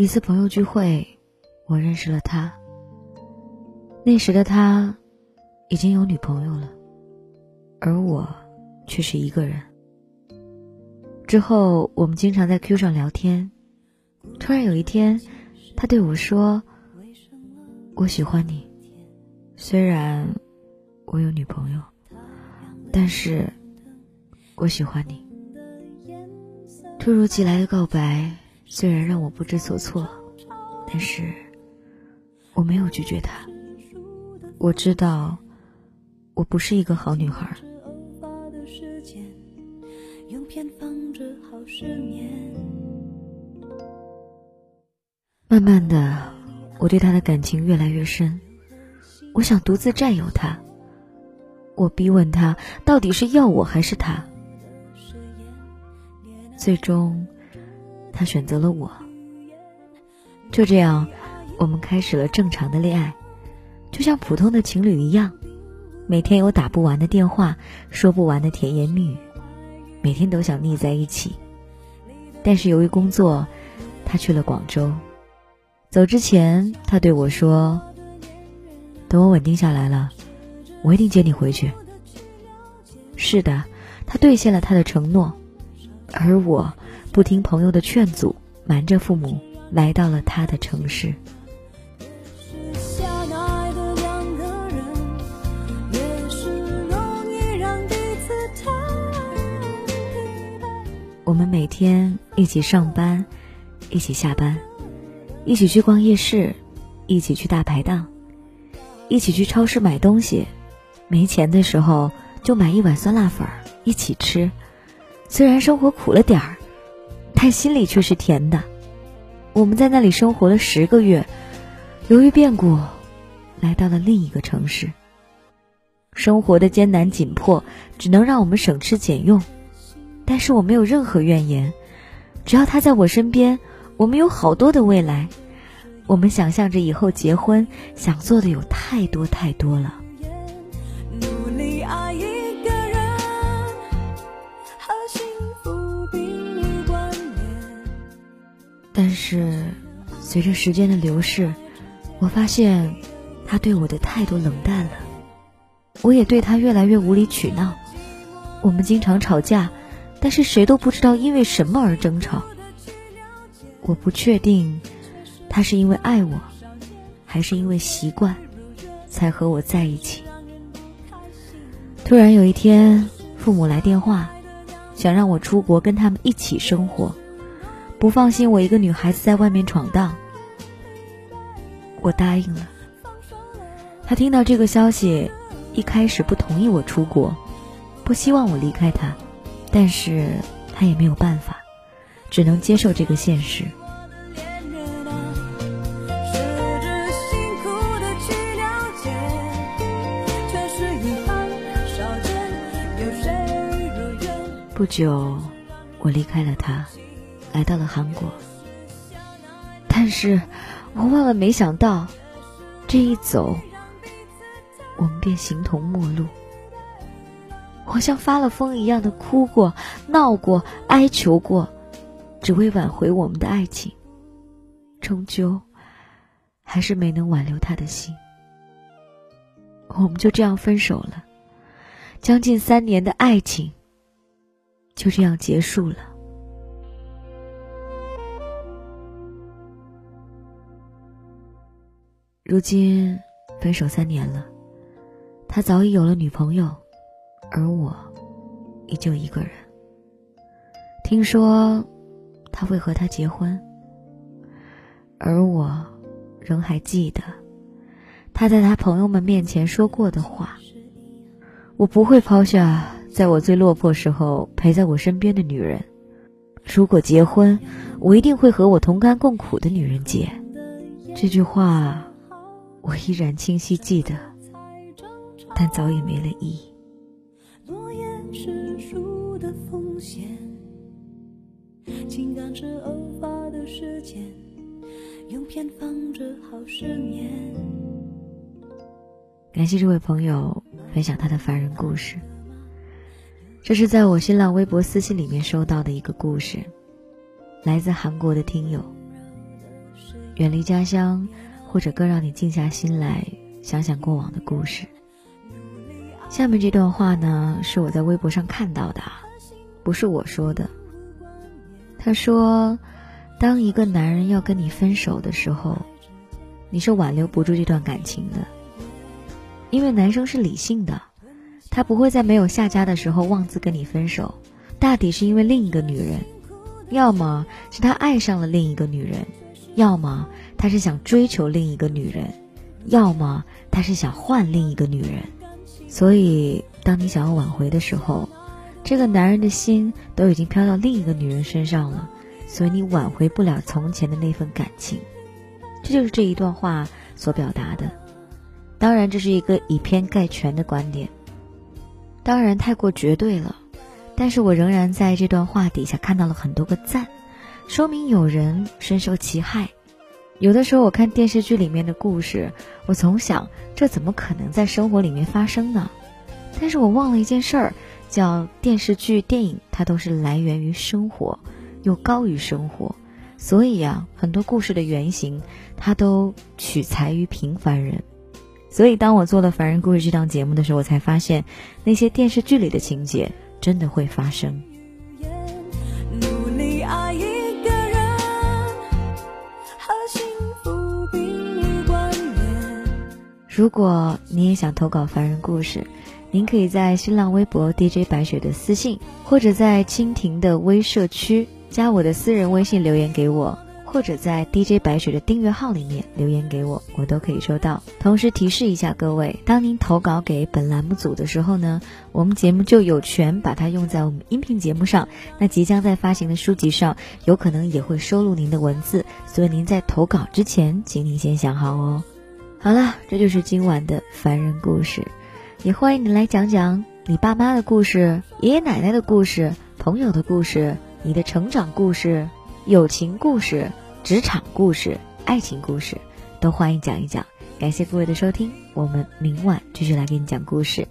一次朋友聚会，我认识了他。那时的他已经有女朋友了，而我却是一个人。之后我们经常在 Q 上聊天。突然有一天，他对我说：“我喜欢你，虽然我有女朋友，但是我喜欢你。”突如其来的告白虽然让我不知所措，但是我没有拒绝他。我知道，我不是一个好女孩。慢慢的，我对他的感情越来越深，我想独自占有他。我逼问他，到底是要我还是他？最终，他选择了我。就这样，我们开始了正常的恋爱，就像普通的情侣一样，每天有打不完的电话，说不完的甜言蜜语，每天都想腻在一起。但是由于工作，他去了广州。走之前，他对我说：“等我稳定下来了，我一定接你回去。”是的，他兑现了他的承诺，而我不听朋友的劝阻，瞒着父母来到了他的城市。我们每天一起上班，一起下班，一起去逛夜市，一起去大排档，一起去超市买东西。没钱的时候就买一碗酸辣粉一起吃。虽然生活苦了点儿，但心里却是甜的。我们在那里生活了十个月，由于变故，来到了另一个城市。生活的艰难紧迫，只能让我们省吃俭用。但是我没有任何怨言，只要他在我身边，我们有好多的未来。我们想象着以后结婚，想做的有太多太多了。但是，随着时间的流逝，我发现他对我的态度冷淡了，我也对他越来越无理取闹。我们经常吵架。但是谁都不知道因为什么而争吵。我不确定，他是因为爱我，还是因为习惯，才和我在一起。突然有一天，父母来电话，想让我出国跟他们一起生活，不放心我一个女孩子在外面闯荡。我答应了。他听到这个消息，一开始不同意我出国，不希望我离开他。但是他也没有办法，只能接受这个现实。不久，我离开了他，来到了韩国。但是我万万没想到，这一走，我们便形同陌路。我像发了疯一样的哭过、闹过、哀求过，只为挽回我们的爱情，终究还是没能挽留他的心。我们就这样分手了，将近三年的爱情就这样结束了。如今分手三年了，他早已有了女朋友。而我依旧一个人。听说他会和她结婚，而我仍还记得他在他朋友们面前说过的话：“我不会抛下在我最落魄时候陪在我身边的女人。如果结婚，我一定会和我同甘共苦的女人结。”这句话我依然清晰记得，但早已没了意义。是树的风险，情感是偶发的事件，用偏方治好失眠。感谢这位朋友分享他的凡人故事。这是在我新浪微博私信里面收到的一个故事，来自韩国的听友。远离家乡，或者更让你静下心来想想过往的故事。下面这段话呢，是我在微博上看到的，不是我说的。他说：“当一个男人要跟你分手的时候，你是挽留不住这段感情的，因为男生是理性的，他不会在没有下家的时候妄自跟你分手，大抵是因为另一个女人，要么是他爱上了另一个女人，要么他是想追求另一个女人，要么他是想换另一个女人。所以，当你想要挽回的时候。”这个男人的心都已经飘到另一个女人身上了，所以你挽回不了从前的那份感情。这就是这一段话所表达的。当然，这是一个以偏概全的观点，当然太过绝对了。但是我仍然在这段话底下看到了很多个赞，说明有人深受其害。有的时候我看电视剧里面的故事，我总想这怎么可能在生活里面发生呢？但是我忘了一件事儿。叫电视剧、电影，它都是来源于生活，又高于生活，所以啊，很多故事的原型，它都取材于平凡人。所以，当我做了《凡人故事》这档节目的时候，我才发现，那些电视剧里的情节真的会发生。如果你也想投稿《凡人故事》。您可以在新浪微博 DJ 白雪的私信，或者在蜻蜓的微社区加我的私人微信留言给我，或者在 DJ 白雪的订阅号里面留言给我，我都可以收到。同时提示一下各位，当您投稿给本栏目组的时候呢，我们节目就有权把它用在我们音频节目上。那即将在发行的书籍上，有可能也会收录您的文字，所以您在投稿之前，请您先想好哦。好了，这就是今晚的凡人故事。也欢迎你来讲讲你爸妈的故事、爷爷奶奶的故事、朋友的故事、你的成长故事、友情故事、职场故事、爱情故事，都欢迎讲一讲。感谢各位的收听，我们明晚继续来给你讲故事。